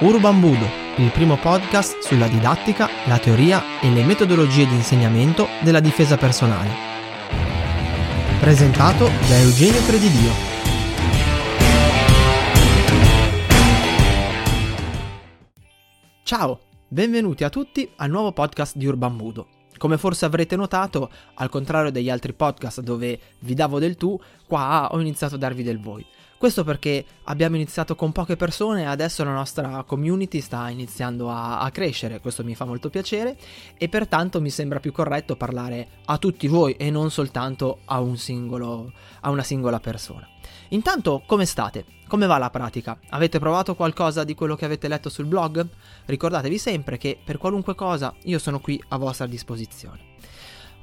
Urban Budo, il primo podcast sulla didattica, la teoria e le metodologie di insegnamento della difesa personale. Presentato da Eugenio Credidio. Ciao, benvenuti a tutti al nuovo podcast di Urban Budo. Come forse avrete notato, al contrario degli altri podcast dove vi davo del tu, qua ho iniziato a darvi del voi. Questo perché abbiamo iniziato con poche persone e adesso la nostra community sta iniziando a, a, crescere, questo mi fa molto piacere e pertanto mi sembra più corretto parlare a tutti voi e non soltanto a, un singolo, a una singola persona. Intanto, come state? Come va la pratica? Avete provato qualcosa di quello che avete letto sul blog? Ricordatevi sempre che per qualunque cosa io sono qui a vostra disposizione.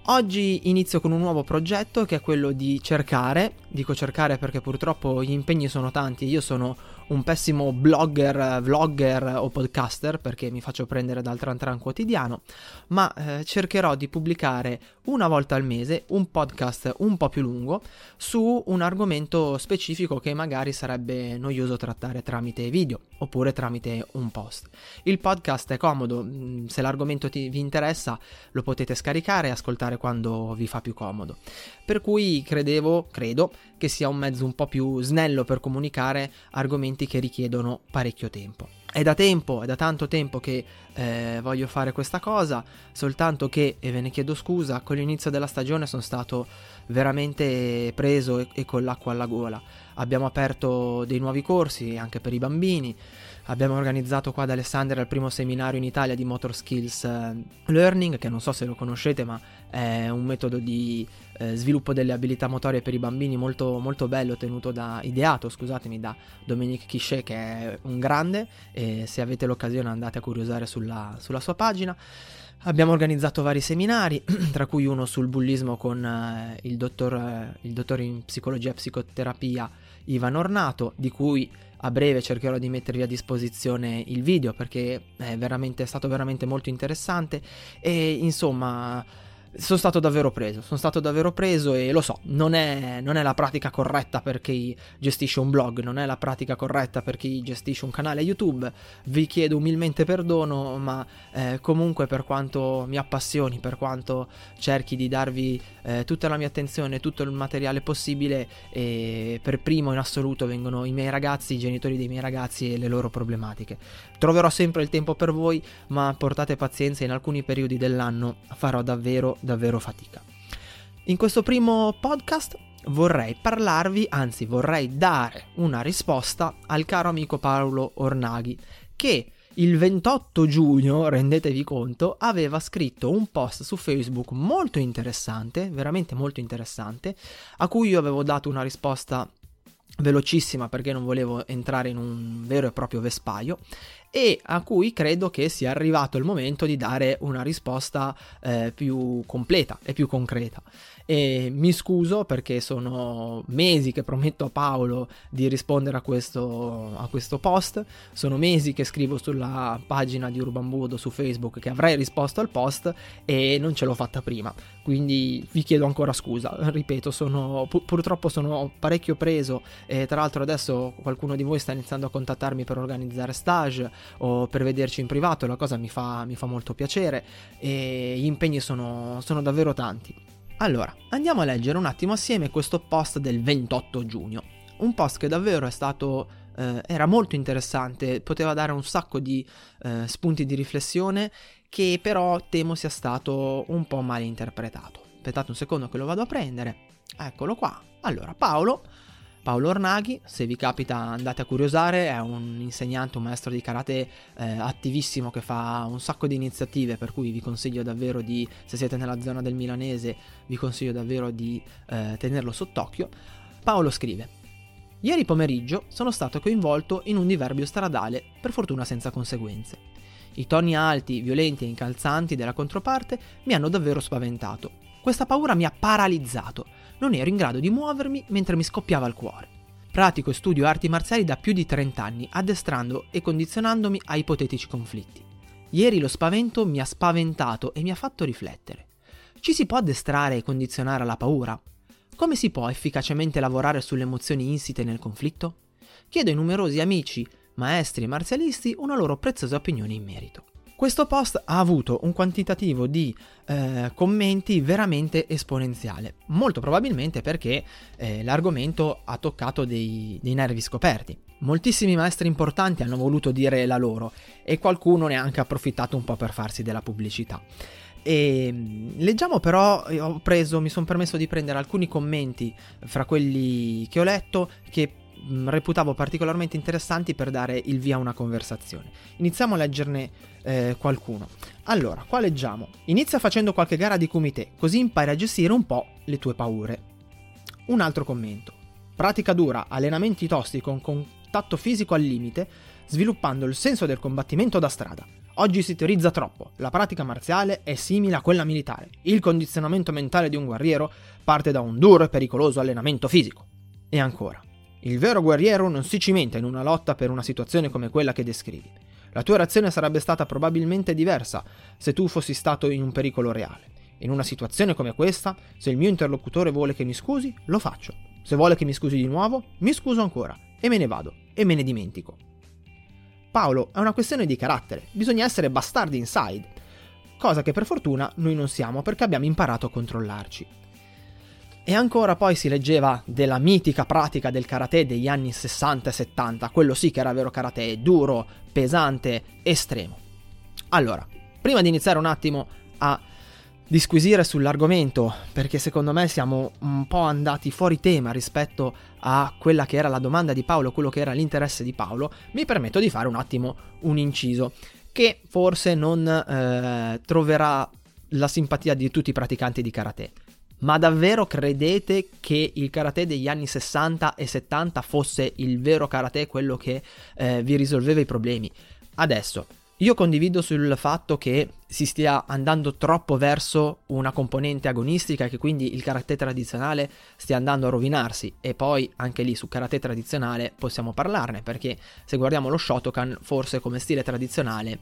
Oggi inizio con un nuovo progetto che è quello di cercare, dico cercare perché purtroppo gli impegni sono tanti, io sono un pessimo blogger, vlogger o podcaster perché mi faccio prendere dal tran tran quotidiano, ma eh, cercherò di pubblicare una volta al mese un podcast un po' più lungo su un argomento specifico che magari sarebbe noioso trattare tramite video oppure tramite un post. Il podcast è comodo, mm, se l'argomento ti, vi interessa lo potete scaricare e ascoltare quando vi fa più comodo. Per cui credevo, credo, che sia un mezzo un po' più snello per comunicare argomenti che richiedono parecchio tempo. È da tempo, è da tanto tempo che eh, voglio fare questa cosa, soltanto che, e ve ne chiedo scusa, con l'inizio della stagione sono stato veramente preso e, e con l'acqua alla gola. Abbiamo aperto dei nuovi corsi anche per i bambini, abbiamo organizzato qua ad Alessandria il primo seminario in Italia di Motor Skills eh, Learning, che non so se lo conoscete, ma è un metodo di eh, sviluppo delle abilità motorie per i bambini molto, molto bello, tenuto da, ideato scusatemi, da Dominique Quichet che è un grande e se avete l'occasione andate a curiosare sulla, sulla sua pagina. Abbiamo organizzato vari seminari, tra cui uno sul bullismo con eh, il, dottor, eh, il dottor in psicologia e psicoterapia Ivan Ornato, di cui a breve cercherò di mettervi a disposizione il video perché è, veramente, è stato veramente molto interessante e insomma sono stato davvero preso, sono stato davvero preso e lo so, non è, non è, la pratica corretta per chi gestisce un blog, non è la pratica corretta per chi gestisce un canale YouTube, vi chiedo umilmente perdono, ma eh, comunque per quanto mi appassioni, per quanto cerchi di darvi eh, tutta la mia attenzione, tutto il materiale possibile, e per primo in assoluto vengono i miei ragazzi, i genitori dei miei ragazzi e le loro problematiche. Troverò sempre il tempo per voi, ma portate pazienza, in alcuni periodi dell'anno farò davvero davvero fatica. In questo primo podcast vorrei parlarvi, anzi vorrei dare una risposta al caro amico Paolo Ornaghi che il 28 giugno, rendetevi conto, aveva scritto un post su Facebook molto interessante, veramente molto interessante, a cui io avevo dato una risposta velocissima perché non volevo entrare in un vero e proprio vespaio e a cui credo che sia arrivato il momento di dare una risposta eh, più completa e più concreta e mi scuso perché sono mesi che prometto a Paolo di rispondere a questo, a questo post, sono mesi che scrivo sulla pagina di Urban Budo su Facebook che avrei risposto al post e non ce l'ho fatta prima, quindi vi chiedo ancora scusa, ripeto, sono, pu- purtroppo sono parecchio preso e tra l'altro adesso qualcuno di voi sta iniziando a contattarmi per organizzare stage o per vederci in privato, la cosa mi fa, mi fa molto piacere e gli impegni sono, sono davvero tanti. Allora, andiamo a leggere un attimo assieme questo post del 28 giugno. Un post che davvero è stato eh, era molto interessante, poteva dare un sacco di eh, spunti di riflessione che però temo sia stato un po' male interpretato. Aspettate un secondo che lo vado a prendere. Eccolo qua. Allora, Paolo Paolo Ornaghi, se vi capita andate a curiosare, è un insegnante, un maestro di karate eh, attivissimo che fa un sacco di iniziative, per cui vi consiglio davvero di, se siete nella zona del milanese, vi consiglio davvero di eh, tenerlo sott'occhio. Paolo scrive, Ieri pomeriggio sono stato coinvolto in un diverbio stradale, per fortuna senza conseguenze. I toni alti, violenti e incalzanti della controparte mi hanno davvero spaventato. Questa paura mi ha paralizzato non ero in grado di muovermi mentre mi scoppiava il cuore. Pratico e studio arti marziali da più di 30 anni, addestrando e condizionandomi a ipotetici conflitti. Ieri lo spavento mi ha spaventato e mi ha fatto riflettere. Ci si può addestrare e condizionare alla paura? Come si può efficacemente lavorare sulle emozioni insite nel conflitto? Chiedo ai numerosi amici maestri marzialisti una loro preziosa opinione in merito. Questo post ha avuto un quantitativo di eh, commenti veramente esponenziale, molto probabilmente perché eh, l'argomento ha toccato dei, dei nervi scoperti. Moltissimi maestri importanti hanno voluto dire la loro e qualcuno ne ha anche approfittato un po' per farsi della pubblicità. E mm, leggiamo però, preso, mi sono permesso di prendere alcuni commenti fra quelli che ho letto che reputavo particolarmente interessanti per dare il via a una conversazione. Iniziamo a leggerne eh, qualcuno. Allora, qua leggiamo. Inizia facendo qualche gara di kumite, così impari a gestire un po' le tue paure. Un altro commento. Pratica dura, allenamenti tosti con contatto fisico al limite, sviluppando il senso del combattimento da strada. Oggi si teorizza troppo, la pratica marziale è simile a quella militare. Il condizionamento mentale di un guerriero parte da un duro e pericoloso allenamento fisico. E ancora. Il vero guerriero non si cimenta in una lotta per una situazione come quella che descrivi. La tua reazione sarebbe stata probabilmente diversa se tu fossi stato in un pericolo reale. In una situazione come questa, se il mio interlocutore vuole che mi scusi, lo faccio. Se vuole che mi scusi di nuovo, mi scuso ancora e me ne vado e me ne dimentico. Paolo, è una questione di carattere, bisogna essere bastardi inside, cosa che per fortuna noi non siamo perché abbiamo imparato a controllarci. E ancora poi si leggeva della mitica pratica del karate degli anni 60 e 70, quello sì che era vero karate, duro, pesante, estremo. Allora, prima di iniziare un attimo a disquisire sull'argomento, perché secondo me siamo un po' andati fuori tema rispetto a quella che era la domanda di Paolo, quello che era l'interesse di Paolo, mi permetto di fare un attimo un inciso che forse non eh, troverà la simpatia di tutti i praticanti di karate. Ma davvero credete che il karate degli anni 60 e 70 fosse il vero karate, quello che eh, vi risolveva i problemi? Adesso, io condivido sul fatto che si stia andando troppo verso una componente agonistica e che quindi il karate tradizionale stia andando a rovinarsi e poi anche lì su karate tradizionale possiamo parlarne perché se guardiamo lo Shotokan forse come stile tradizionale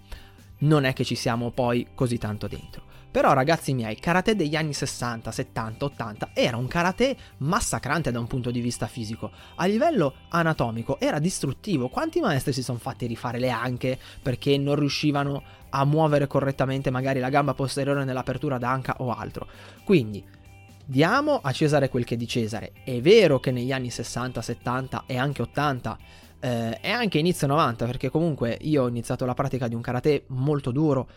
non è che ci siamo poi così tanto dentro. Però ragazzi miei, karate degli anni 60, 70, 80 era un karate massacrante da un punto di vista fisico. A livello anatomico era distruttivo. Quanti maestri si sono fatti rifare le anche perché non riuscivano a muovere correttamente magari la gamba posteriore nell'apertura d'anca o altro. Quindi diamo a Cesare quel che è di Cesare. È vero che negli anni 60, 70 e anche 80 eh, e anche inizio 90, perché comunque io ho iniziato la pratica di un karate molto duro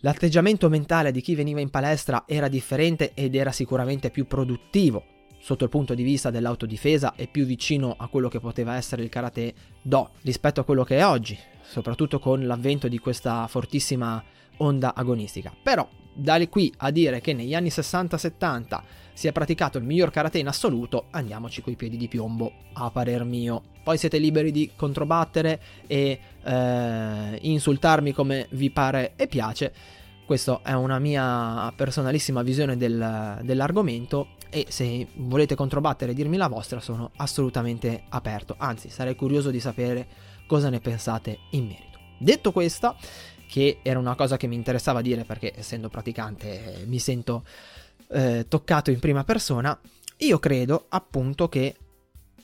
L'atteggiamento mentale di chi veniva in palestra era differente ed era sicuramente più produttivo sotto il punto di vista dell'autodifesa e più vicino a quello che poteva essere il karate do rispetto a quello che è oggi, soprattutto con l'avvento di questa fortissima onda agonistica. Però da qui a dire che negli anni 60-70 si è praticato il miglior karate in assoluto, andiamoci coi piedi di piombo, a parer mio. Poi siete liberi di controbattere e eh, insultarmi come vi pare e piace. Questa è una mia personalissima visione del, dell'argomento e se volete controbattere e dirmi la vostra sono assolutamente aperto. Anzi, sarei curioso di sapere cosa ne pensate in merito. Detto questo, che era una cosa che mi interessava dire perché essendo praticante mi sento eh, toccato in prima persona, io credo appunto che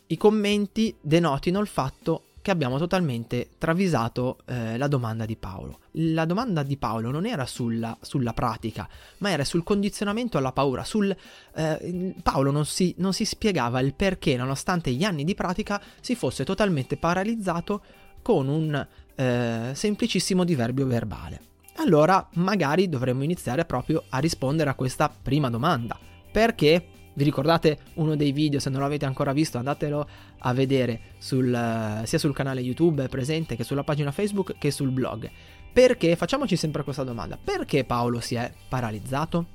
i commenti denotino il fatto che abbiamo totalmente travisato eh, la domanda di Paolo. La domanda di Paolo non era sulla, sulla pratica, ma era sul condizionamento alla paura. Sul, eh, Paolo non si, non si spiegava il perché, nonostante gli anni di pratica, si fosse totalmente paralizzato con un eh, semplicissimo diverbio verbale. Allora magari dovremmo iniziare proprio a rispondere a questa prima domanda. Perché? Vi ricordate uno dei video, se non l'avete ancora visto andatelo a vedere sul, uh, sia sul canale YouTube presente che sulla pagina Facebook che sul blog. Perché? Facciamoci sempre questa domanda. Perché Paolo si è paralizzato?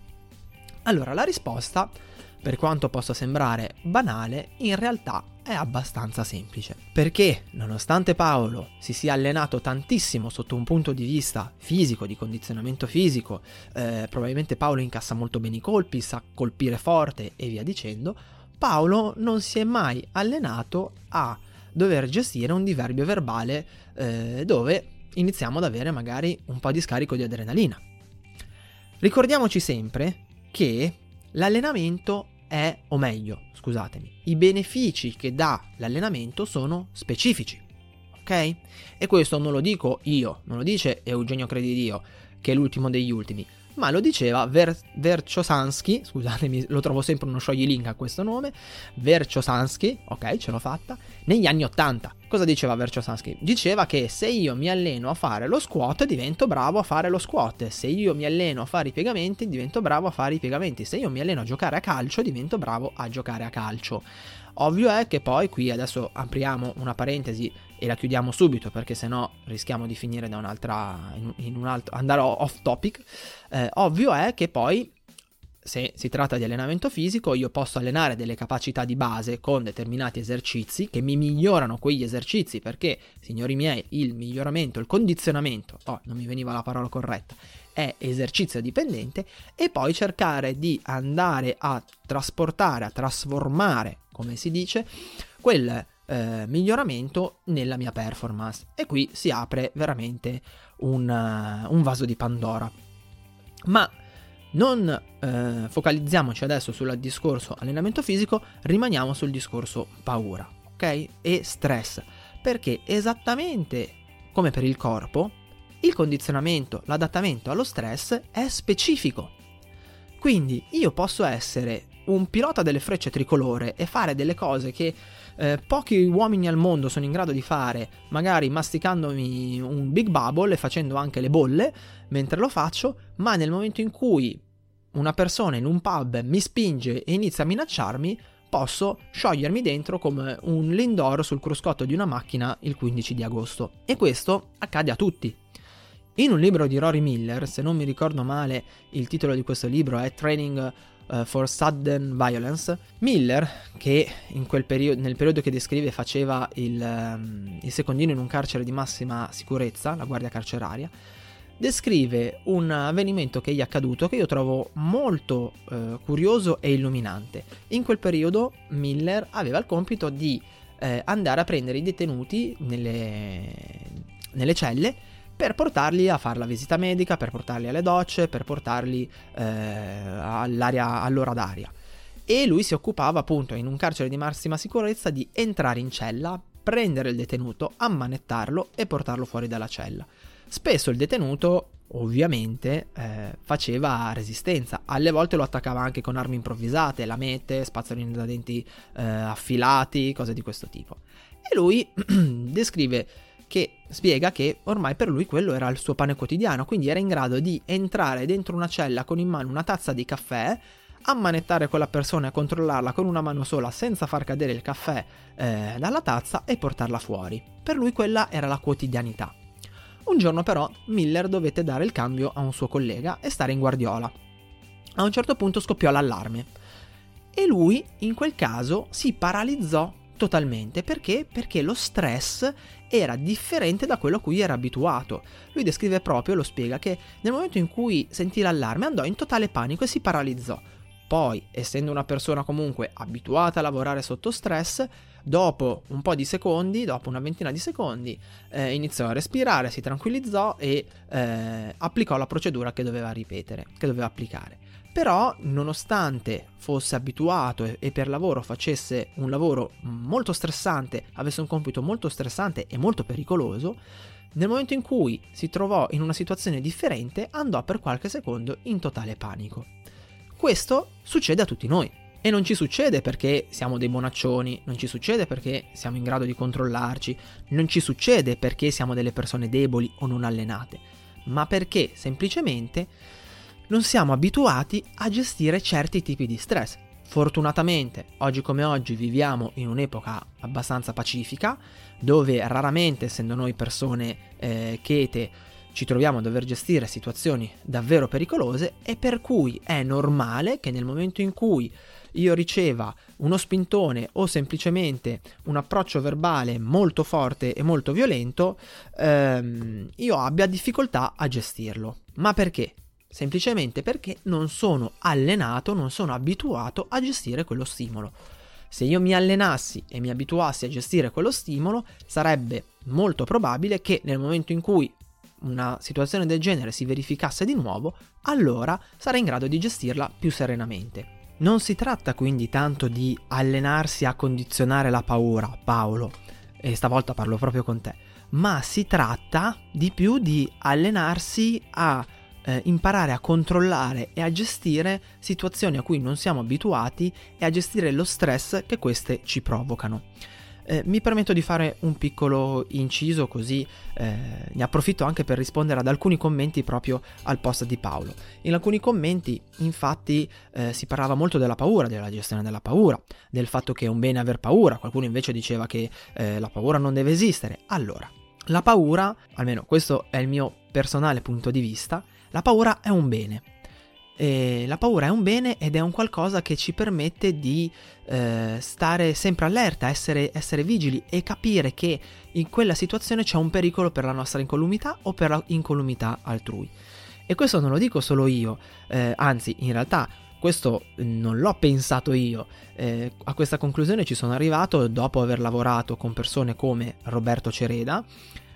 Allora, la risposta, per quanto possa sembrare banale, in realtà è abbastanza semplice. Perché, nonostante Paolo si sia allenato tantissimo sotto un punto di vista fisico, di condizionamento fisico, eh, probabilmente Paolo incassa molto bene i colpi, sa colpire forte e via dicendo, Paolo non si è mai allenato a dover gestire un diverbio verbale eh, dove iniziamo ad avere magari un po' di scarico di adrenalina. Ricordiamoci sempre che l'allenamento è, o meglio, scusatemi, i benefici che dà l'allenamento sono specifici. ok? E questo non lo dico io, non lo dice Eugenio Credidio, che è l'ultimo degli ultimi, ma lo diceva Ver- Verciosansky, scusatemi, lo trovo sempre uno scioglilink a questo nome, Verciosansky, ok, ce l'ho fatta, negli anni 80. Cosa diceva Verciosansky? Diceva che se io mi alleno a fare lo squat divento bravo a fare lo squat, se io mi alleno a fare i piegamenti divento bravo a fare i piegamenti, se io mi alleno a giocare a calcio divento bravo a giocare a calcio. Ovvio è che poi qui adesso apriamo una parentesi e la chiudiamo subito perché sennò rischiamo di finire da un'altra in, in un altro andare off topic. Eh, ovvio è che poi se si tratta di allenamento fisico, io posso allenare delle capacità di base con determinati esercizi che mi migliorano quegli esercizi perché, signori miei, il miglioramento, il condizionamento, oh, non mi veniva la parola corretta, è esercizio dipendente e poi cercare di andare a trasportare, a trasformare, come si dice, quel eh, miglioramento nella mia performance. E qui si apre veramente un, uh, un vaso di Pandora. Ma non eh, focalizziamoci adesso sul discorso allenamento fisico, rimaniamo sul discorso paura, ok? E stress, perché esattamente come per il corpo, il condizionamento, l'adattamento allo stress è specifico. Quindi io posso essere un pilota delle frecce tricolore e fare delle cose che eh, pochi uomini al mondo sono in grado di fare, magari masticandomi un big bubble e facendo anche le bolle mentre lo faccio, ma nel momento in cui una persona in un pub mi spinge e inizia a minacciarmi, posso sciogliermi dentro come un lindoro sul cruscotto di una macchina il 15 di agosto. E questo accade a tutti. In un libro di Rory Miller, se non mi ricordo male, il titolo di questo libro è Training uh, for Sudden Violence, Miller, che periodo, nel periodo che descrive faceva il, um, il secondino in un carcere di massima sicurezza, la guardia carceraria, descrive un avvenimento che gli è accaduto che io trovo molto eh, curioso e illuminante. In quel periodo Miller aveva il compito di eh, andare a prendere i detenuti nelle, nelle celle per portarli a fare la visita medica, per portarli alle docce, per portarli eh, all'ora d'aria. E lui si occupava appunto in un carcere di massima sicurezza di entrare in cella, prendere il detenuto, ammanettarlo e portarlo fuori dalla cella. Spesso il detenuto ovviamente eh, faceva resistenza, alle volte lo attaccava anche con armi improvvisate, lamette, spazzolini da denti eh, affilati, cose di questo tipo. E lui descrive che spiega che ormai per lui quello era il suo pane quotidiano, quindi era in grado di entrare dentro una cella con in mano una tazza di caffè, ammanettare quella persona e controllarla con una mano sola senza far cadere il caffè eh, dalla tazza e portarla fuori. Per lui quella era la quotidianità. Un giorno però Miller dovette dare il cambio a un suo collega e stare in guardiola. A un certo punto scoppiò l'allarme e lui in quel caso si paralizzò totalmente perché? Perché lo stress era differente da quello a cui era abituato. Lui descrive proprio, lo spiega, che nel momento in cui sentì l'allarme andò in totale panico e si paralizzò. Poi, essendo una persona comunque abituata a lavorare sotto stress, dopo un po' di secondi, dopo una ventina di secondi, eh, iniziò a respirare, si tranquillizzò e eh, applicò la procedura che doveva ripetere, che doveva applicare. Però, nonostante fosse abituato e, e per lavoro facesse un lavoro molto stressante, avesse un compito molto stressante e molto pericoloso, nel momento in cui si trovò in una situazione differente, andò per qualche secondo in totale panico. Questo succede a tutti noi. E non ci succede perché siamo dei bonaccioni, non ci succede perché siamo in grado di controllarci, non ci succede perché siamo delle persone deboli o non allenate, ma perché semplicemente non siamo abituati a gestire certi tipi di stress. Fortunatamente, oggi come oggi viviamo in un'epoca abbastanza pacifica, dove raramente, essendo noi persone eh, chete, ci troviamo a dover gestire situazioni davvero pericolose e per cui è normale che nel momento in cui io riceva uno spintone o semplicemente un approccio verbale molto forte e molto violento, ehm, io abbia difficoltà a gestirlo. Ma perché? semplicemente perché non sono allenato, non sono abituato a gestire quello stimolo. Se io mi allenassi e mi abituassi a gestire quello stimolo, sarebbe molto probabile che nel momento in cui una situazione del genere si verificasse di nuovo, allora sarei in grado di gestirla più serenamente. Non si tratta quindi tanto di allenarsi a condizionare la paura, Paolo, e stavolta parlo proprio con te, ma si tratta di più di allenarsi a eh, imparare a controllare e a gestire situazioni a cui non siamo abituati e a gestire lo stress che queste ci provocano. Eh, mi permetto di fare un piccolo inciso così eh, ne approfitto anche per rispondere ad alcuni commenti proprio al post di Paolo. In alcuni commenti infatti eh, si parlava molto della paura, della gestione della paura, del fatto che è un bene aver paura, qualcuno invece diceva che eh, la paura non deve esistere. Allora, la paura, almeno questo è il mio personale punto di vista, la paura è un bene. E la paura è un bene ed è un qualcosa che ci permette di eh, stare sempre allerta, essere, essere, vigili e capire che in quella situazione c'è un pericolo per la nostra incolumità o per l'incolumità altrui. E questo non lo dico solo io, eh, anzi in realtà questo non l'ho pensato io, eh, a questa conclusione ci sono arrivato dopo aver lavorato con persone come Roberto Cereda,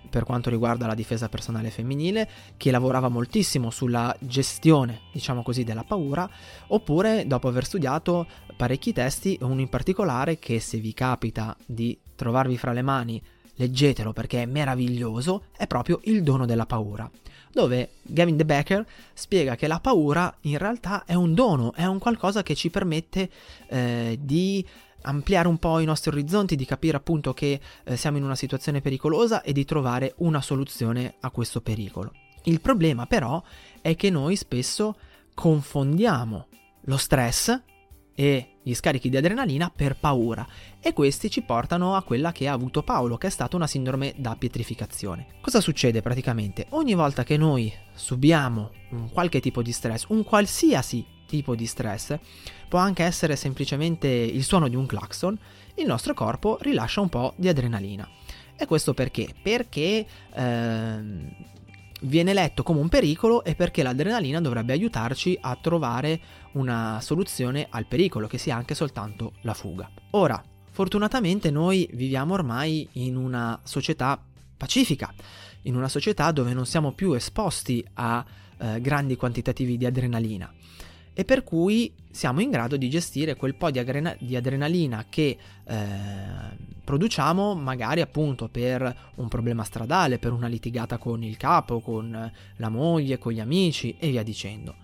per quanto riguarda la difesa personale femminile, che lavorava moltissimo sulla gestione, diciamo così, della paura, oppure dopo aver studiato parecchi testi, uno in particolare che se vi capita di trovarvi fra le mani, leggetelo perché è meraviglioso, è proprio Il dono della paura, dove Gavin De Becker spiega che la paura in realtà è un dono, è un qualcosa che ci permette eh, di ampliare un po' i nostri orizzonti, di capire appunto che eh, siamo in una situazione pericolosa e di trovare una soluzione a questo pericolo. Il problema però è che noi spesso confondiamo lo stress e gli scarichi di adrenalina per paura e questi ci portano a quella che ha avuto Paolo, che è stata una sindrome da pietrificazione. Cosa succede praticamente? Ogni volta che noi subiamo un qualche tipo di stress, un qualsiasi tipo di stress, può anche essere semplicemente il suono di un clacson, il nostro corpo rilascia un po' di adrenalina. E questo perché? Perché ehm, viene letto come un pericolo e perché l'adrenalina dovrebbe aiutarci a trovare una soluzione al pericolo, che sia anche soltanto la fuga. Ora, fortunatamente noi viviamo ormai in una società pacifica, in una società dove non siamo più esposti a eh, grandi quantitativi di adrenalina e per cui siamo in grado di gestire quel po' di, adrena- di adrenalina che eh, produciamo magari appunto per un problema stradale, per una litigata con il capo, con la moglie, con gli amici e via dicendo.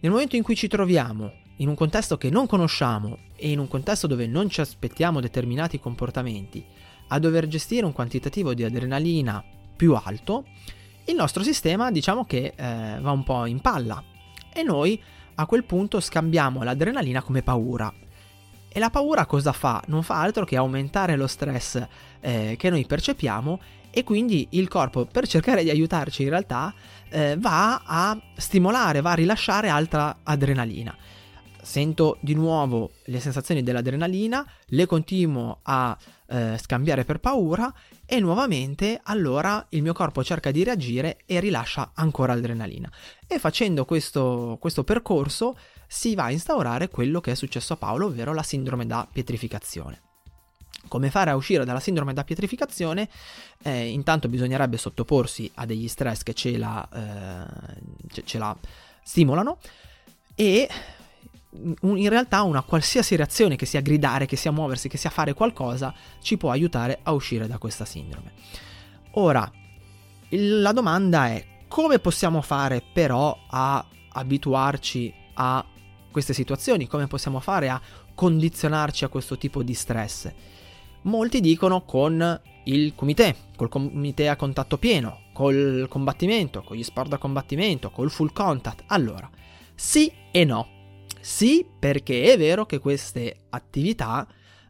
Nel momento in cui ci troviamo in un contesto che non conosciamo e in un contesto dove non ci aspettiamo determinati comportamenti, a dover gestire un quantitativo di adrenalina più alto, il nostro sistema diciamo che eh, va un po' in palla e noi a quel punto scambiamo l'adrenalina come paura. E la paura cosa fa? Non fa altro che aumentare lo stress eh, che noi percepiamo e quindi il corpo per cercare di aiutarci in realtà eh, va a stimolare, va a rilasciare altra adrenalina. Sento di nuovo le sensazioni dell'adrenalina, le continuo a eh, scambiare per paura e nuovamente allora il mio corpo cerca di reagire e rilascia ancora adrenalina. E facendo questo, questo percorso si va a instaurare quello che è successo a Paolo, ovvero la sindrome da pietrificazione. Come fare a uscire dalla sindrome da pietrificazione? Eh, intanto bisognerebbe sottoporsi a degli stress che ce la, eh, ce, ce la stimolano e in realtà una qualsiasi reazione, che sia gridare, che sia muoversi, che sia fare qualcosa, ci può aiutare a uscire da questa sindrome. Ora, la domanda è come possiamo fare però a abituarci a queste situazioni, come possiamo fare a condizionarci a questo tipo di stress? Molti dicono con il comité, col comité a contatto pieno, col combattimento, con gli sport da combattimento, col full contact. Allora, sì e no. Sì, perché è vero che queste attività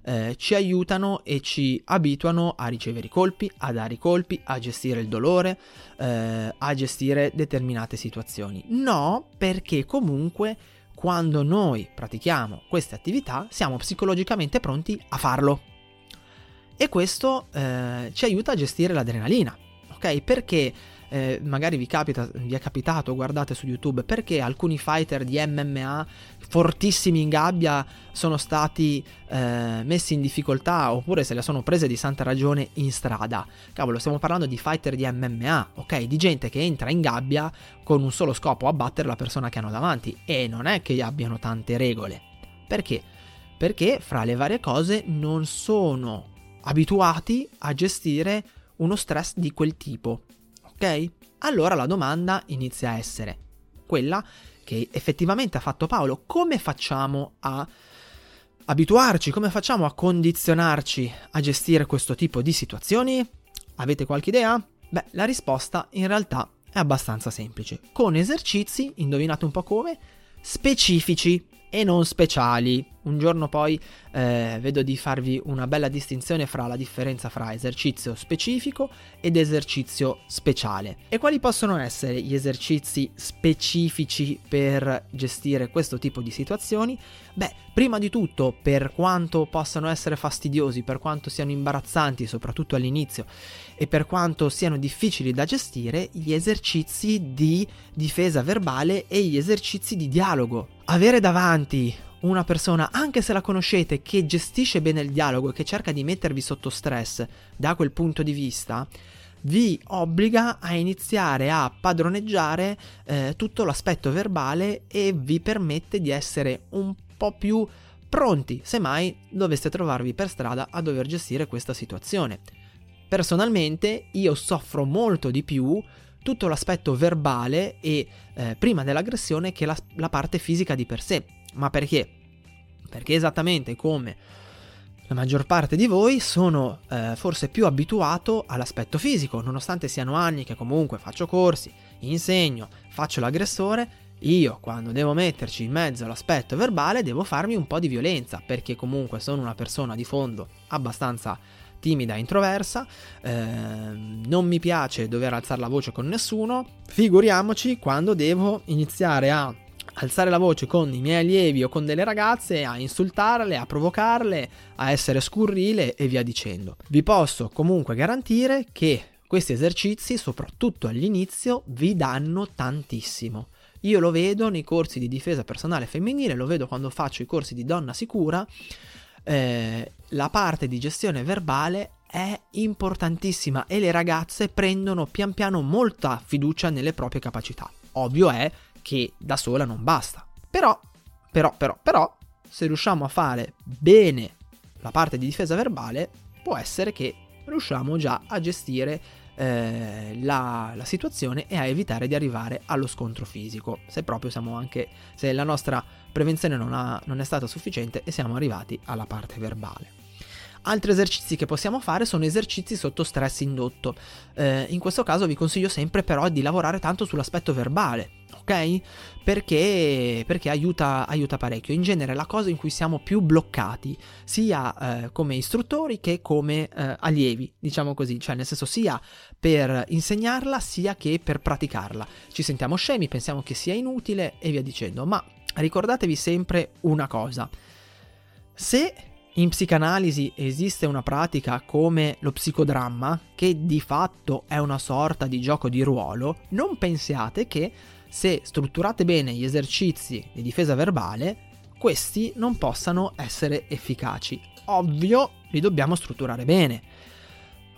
eh, ci aiutano e ci abituano a ricevere i colpi, a dare i colpi, a gestire il dolore, eh, a gestire determinate situazioni. No, perché comunque quando noi pratichiamo queste attività siamo psicologicamente pronti a farlo. E questo eh, ci aiuta a gestire l'adrenalina, ok? Perché eh, magari vi, capita, vi è capitato, guardate su YouTube, perché alcuni fighter di MMA fortissimi in gabbia sono stati eh, messi in difficoltà oppure se le sono prese di santa ragione in strada. Cavolo, stiamo parlando di fighter di MMA, ok? Di gente che entra in gabbia con un solo scopo, abbattere la persona che hanno davanti e non è che abbiano tante regole. Perché? Perché fra le varie cose non sono abituati a gestire uno stress di quel tipo. Ok? Allora la domanda inizia a essere quella che effettivamente ha fatto Paolo, come facciamo a abituarci, come facciamo a condizionarci a gestire questo tipo di situazioni? Avete qualche idea? Beh, la risposta in realtà è abbastanza semplice, con esercizi, indovinate un po' come, specifici e non speciali. Un giorno poi eh, vedo di farvi una bella distinzione fra la differenza fra esercizio specifico ed esercizio speciale. E quali possono essere gli esercizi specifici per gestire questo tipo di situazioni? Beh, prima di tutto, per quanto possano essere fastidiosi, per quanto siano imbarazzanti, soprattutto all'inizio, e per quanto siano difficili da gestire, gli esercizi di difesa verbale e gli esercizi di dialogo. Avere davanti una persona, anche se la conoscete, che gestisce bene il dialogo e che cerca di mettervi sotto stress da quel punto di vista, vi obbliga a iniziare a padroneggiare eh, tutto l'aspetto verbale e vi permette di essere un po' più pronti se mai doveste trovarvi per strada a dover gestire questa situazione. Personalmente io soffro molto di più tutto l'aspetto verbale e eh, prima dell'aggressione che la, la parte fisica di per sé. Ma perché? Perché esattamente come la maggior parte di voi sono eh, forse più abituato all'aspetto fisico, nonostante siano anni che comunque faccio corsi, insegno, faccio l'aggressore, io quando devo metterci in mezzo all'aspetto verbale devo farmi un po' di violenza, perché comunque sono una persona di fondo abbastanza timida e introversa, eh, non mi piace dover alzare la voce con nessuno, figuriamoci quando devo iniziare a alzare la voce con i miei allievi o con delle ragazze, a insultarle, a provocarle, a essere scurrile e via dicendo. Vi posso comunque garantire che questi esercizi, soprattutto all'inizio, vi danno tantissimo. Io lo vedo nei corsi di difesa personale femminile, lo vedo quando faccio i corsi di donna sicura. Eh, la parte di gestione verbale è importantissima e le ragazze prendono pian piano molta fiducia nelle proprie capacità. Ovvio è che da sola non basta. Però, però, però, però, se riusciamo a fare bene la parte di difesa verbale, può essere che riusciamo già a gestire eh, la, la, situazione e a evitare di arrivare allo scontro fisico. Se proprio siamo anche, se la nostra prevenzione non, ha, non è stata sufficiente e siamo arrivati alla parte verbale. Altri esercizi che possiamo fare sono esercizi sotto stress indotto. Eh, in questo caso vi consiglio sempre però di lavorare tanto sull'aspetto verbale, ok? Perché, perché aiuta, aiuta, parecchio. In genere la cosa in cui siamo più bloccati, sia eh, come istruttori che come eh, allievi, diciamo così, cioè nel senso sia per insegnarla sia che per praticarla. Ci sentiamo scemi, pensiamo che sia inutile e via dicendo, ma ricordatevi sempre una cosa. Se in psicanalisi esiste una pratica come lo psicodramma, che di fatto è una sorta di gioco di ruolo, non pensiate che se strutturate bene gli esercizi di difesa verbale, questi non possano essere efficaci. Ovvio, li dobbiamo strutturare bene.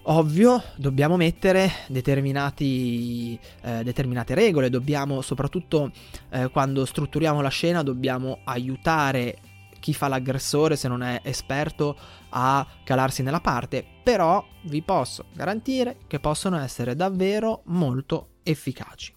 Ovvio, dobbiamo mettere eh, determinate regole, dobbiamo soprattutto eh, quando strutturiamo la scena, dobbiamo aiutare chi fa l'aggressore se non è esperto a calarsi nella parte, però vi posso garantire che possono essere davvero molto efficaci.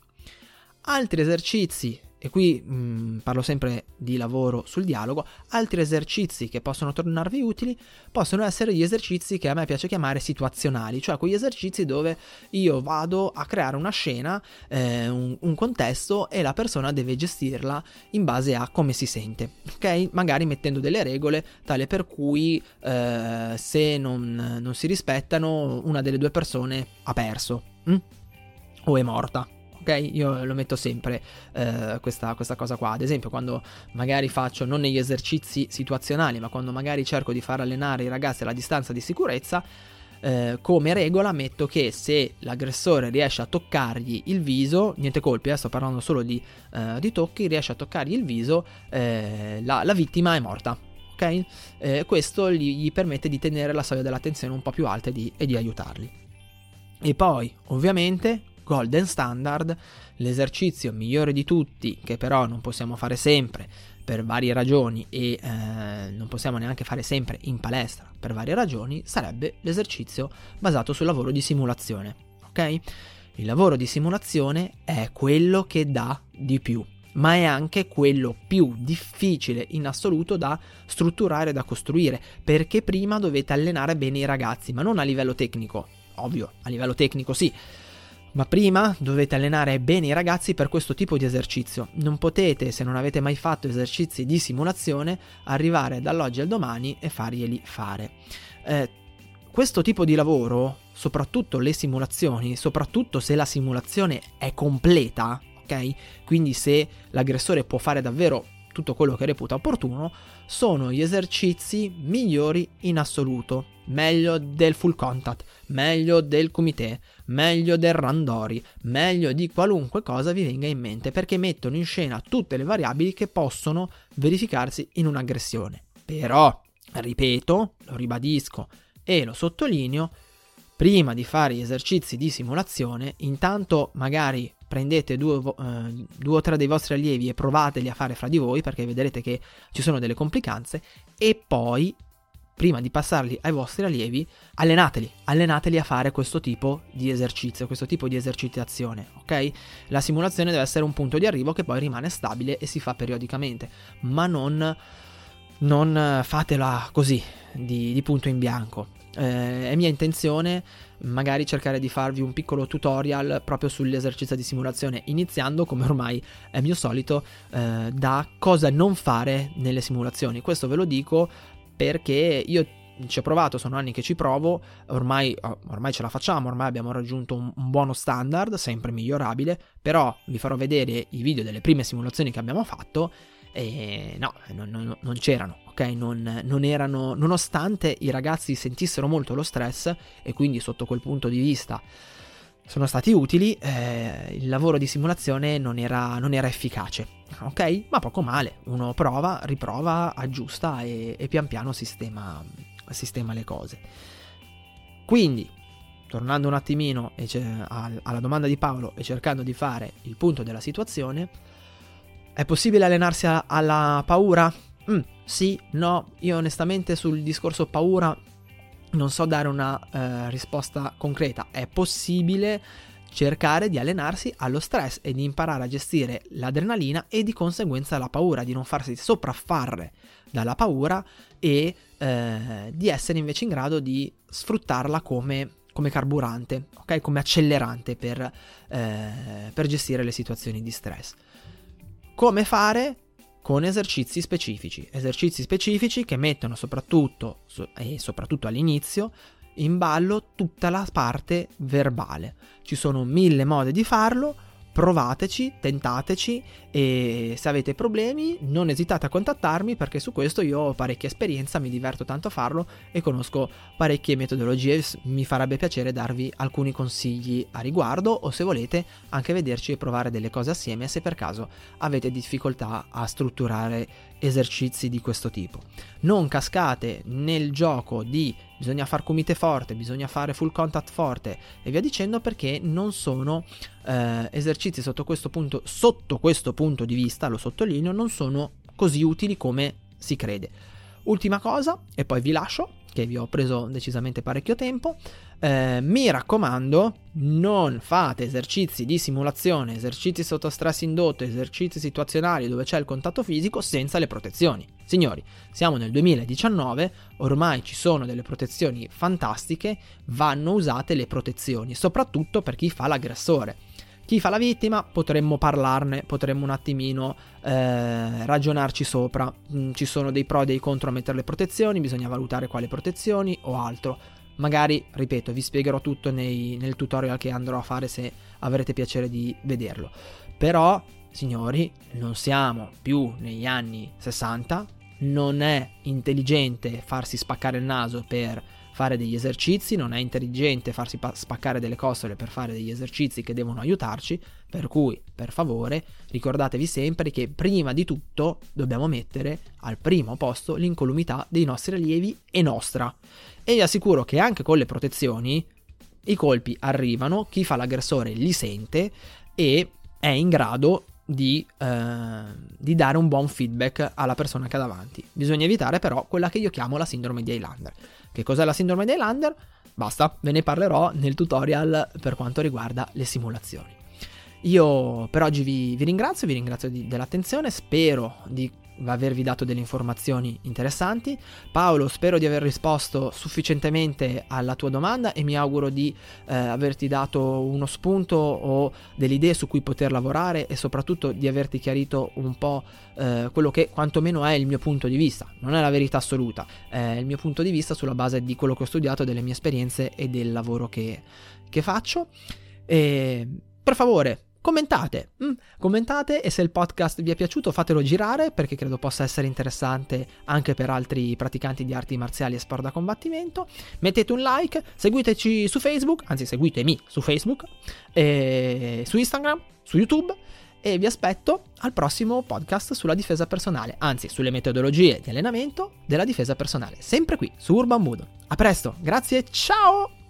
Altri esercizi e qui mh, mm, parlo sempre di lavoro sul dialogo, altri esercizi che possono tornarvi utili possono essere gli esercizi che a me piace chiamare situazionali, cioè quegli esercizi dove io vado a creare una scena, eh, un, un, contesto e la persona deve gestirla in base a come si sente, ok? Magari mettendo delle regole tale per cui eh, se non, non, si rispettano una delle due persone ha perso hm? o è morta ok? Io lo metto sempre eh, questa, questa, cosa qua. Ad esempio, quando magari faccio non negli esercizi situazionali, ma quando magari cerco di far allenare i ragazzi alla distanza di sicurezza. Eh, come regola metto che se l'aggressore riesce a toccargli il viso, niente colpi, eh, sto parlando solo di, eh, di, tocchi, riesce a toccargli il viso, eh, la, la vittima è morta, ok? Eh, questo gli, gli, permette di tenere la soglia dell'attenzione un po' più alta e di, e di aiutarli. E poi, ovviamente, golden standard, l'esercizio migliore di tutti, che però non possiamo fare sempre, per varie ragioni e eh, non possiamo neanche fare sempre in palestra per varie ragioni, sarebbe l'esercizio basato sul lavoro di simulazione. Ok? Il lavoro di simulazione è quello che dà di più, ma è anche quello più difficile in assoluto da strutturare da costruire, perché prima dovete allenare bene i ragazzi, ma non a livello tecnico, ovvio, a livello tecnico sì, ma prima dovete allenare bene i ragazzi per questo tipo di esercizio. Non potete, se non avete mai fatto esercizi di simulazione, arrivare dall'oggi al domani e farglieli fare. Eh, questo tipo di lavoro, soprattutto le simulazioni, soprattutto se la simulazione è completa, ok? Quindi se l'aggressore può fare davvero tutto quello che reputa opportuno, sono gli esercizi migliori in assoluto. Meglio del full contact, meglio del kumite, meglio del randori, meglio di qualunque cosa vi venga in mente, perché mettono in scena tutte le variabili che possono verificarsi in un'aggressione. Però, ripeto, lo ribadisco e lo sottolineo, prima di fare gli esercizi di simulazione, intanto magari prendete due, eh, due, o tre dei vostri allievi e provateli a fare fra di voi perché vedrete che ci sono delle complicanze e poi prima di passarli ai vostri allievi allenateli, allenateli a fare questo tipo di esercizio, questo tipo di esercitazione, ok? La simulazione deve essere un punto di arrivo che poi rimane stabile e si fa periodicamente, ma non, non fatela così, di, di punto in bianco. Eh, è mia intenzione magari cercare di farvi un piccolo tutorial proprio sull'esercizio di simulazione, iniziando come ormai è mio solito eh, da cosa non fare nelle simulazioni. Questo ve lo dico perché io ci ho provato, sono anni che ci provo, ormai, ormai ce la facciamo, ormai abbiamo raggiunto un, un, buono standard, sempre migliorabile, però vi farò vedere i video delle prime simulazioni che abbiamo fatto e no, non, non, non c'erano, ok? Non, non, erano, nonostante i ragazzi sentissero molto lo stress e quindi sotto quel punto di vista sono stati utili, eh, il lavoro di simulazione non era, non era, efficace, ok? Ma poco male, uno prova, riprova, aggiusta e, e pian piano sistema, sistema, le cose. Quindi, tornando un attimino alla domanda di Paolo e cercando di fare il punto della situazione, è possibile allenarsi alla paura? Mm, sì, no, io onestamente sul discorso paura non so dare una eh, risposta concreta. È possibile cercare di allenarsi allo stress e di imparare a gestire l'adrenalina e di conseguenza la paura, di non farsi sopraffare dalla paura e eh, di essere invece in grado di sfruttarla come, come carburante, okay? come accelerante per, eh, per gestire le situazioni di stress. Come fare? Con esercizi specifici, esercizi specifici che mettono soprattutto, e soprattutto all'inizio, in ballo tutta la parte verbale. Ci sono mille modi di farlo, provateci, tentateci e se avete problemi non esitate a contattarmi perché su questo io ho parecchia esperienza, mi diverto tanto a farlo e conosco parecchie metodologie, mi farebbe piacere darvi alcuni consigli a riguardo o se volete anche vederci e provare delle cose assieme se per caso avete difficoltà a strutturare esercizi di questo tipo. Non cascate nel gioco di bisogna far comite forte, bisogna fare full contact forte e via dicendo perché non sono eh, esercizi sotto questo, punto, sotto questo punto di vista, lo sottolineo, non sono così utili come si crede. Ultima cosa, e poi vi lascio, che vi ho preso decisamente parecchio tempo. Eh, mi raccomando, non fate esercizi di simulazione, esercizi sotto stress indotto, esercizi situazionali dove c'è il contatto fisico senza le protezioni. Signori, siamo nel 2019, ormai ci sono delle protezioni fantastiche, vanno usate le protezioni, soprattutto per chi fa l'aggressore. Chi fa la vittima potremmo parlarne, potremmo un attimino eh, ragionarci sopra. Mm, ci sono dei pro e dei contro a mettere le protezioni, bisogna valutare quali protezioni o altro. Magari, ripeto, vi spiegherò tutto nei, nel tutorial che andrò a fare se avrete piacere di vederlo. Però, signori, non siamo più negli anni 60, non è intelligente farsi spaccare il naso per fare degli esercizi, non è intelligente farsi pa- spaccare delle costole per fare degli esercizi che devono aiutarci, per cui per favore ricordatevi sempre che prima di tutto dobbiamo mettere al primo posto l'incolumità dei nostri allievi e nostra. E vi assicuro che anche con le protezioni i colpi arrivano, chi fa l'aggressore li sente e è in grado di, eh, di, dare un buon feedback alla persona che ha davanti. Bisogna evitare però quella che io chiamo la sindrome di Highlander. Che cos'è la sindrome di Highlander? Basta, ve ne parlerò nel tutorial per quanto riguarda le simulazioni. Io per oggi vi, vi ringrazio, vi ringrazio di, dell'attenzione, spero di avervi dato delle informazioni interessanti. Paolo, spero di aver risposto sufficientemente alla tua domanda e mi auguro di eh, averti dato uno spunto o delle idee su cui poter lavorare e soprattutto di averti chiarito un po' eh, quello che quantomeno è il mio punto di vista. Non è la verità assoluta, è il mio punto di vista sulla base di quello che ho studiato, delle mie esperienze e del lavoro che, che faccio. E per favore, commentate, mm, commentate e se il podcast vi è piaciuto fatelo girare perché credo possa essere interessante anche per altri praticanti di arti marziali e sport da combattimento. Mettete un like, seguiteci su Facebook, anzi seguitemi su Facebook, su Instagram, su YouTube e vi aspetto al prossimo podcast sulla difesa personale, anzi sulle metodologie di allenamento della difesa personale, sempre qui su Urban Mood. A presto, grazie, ciao!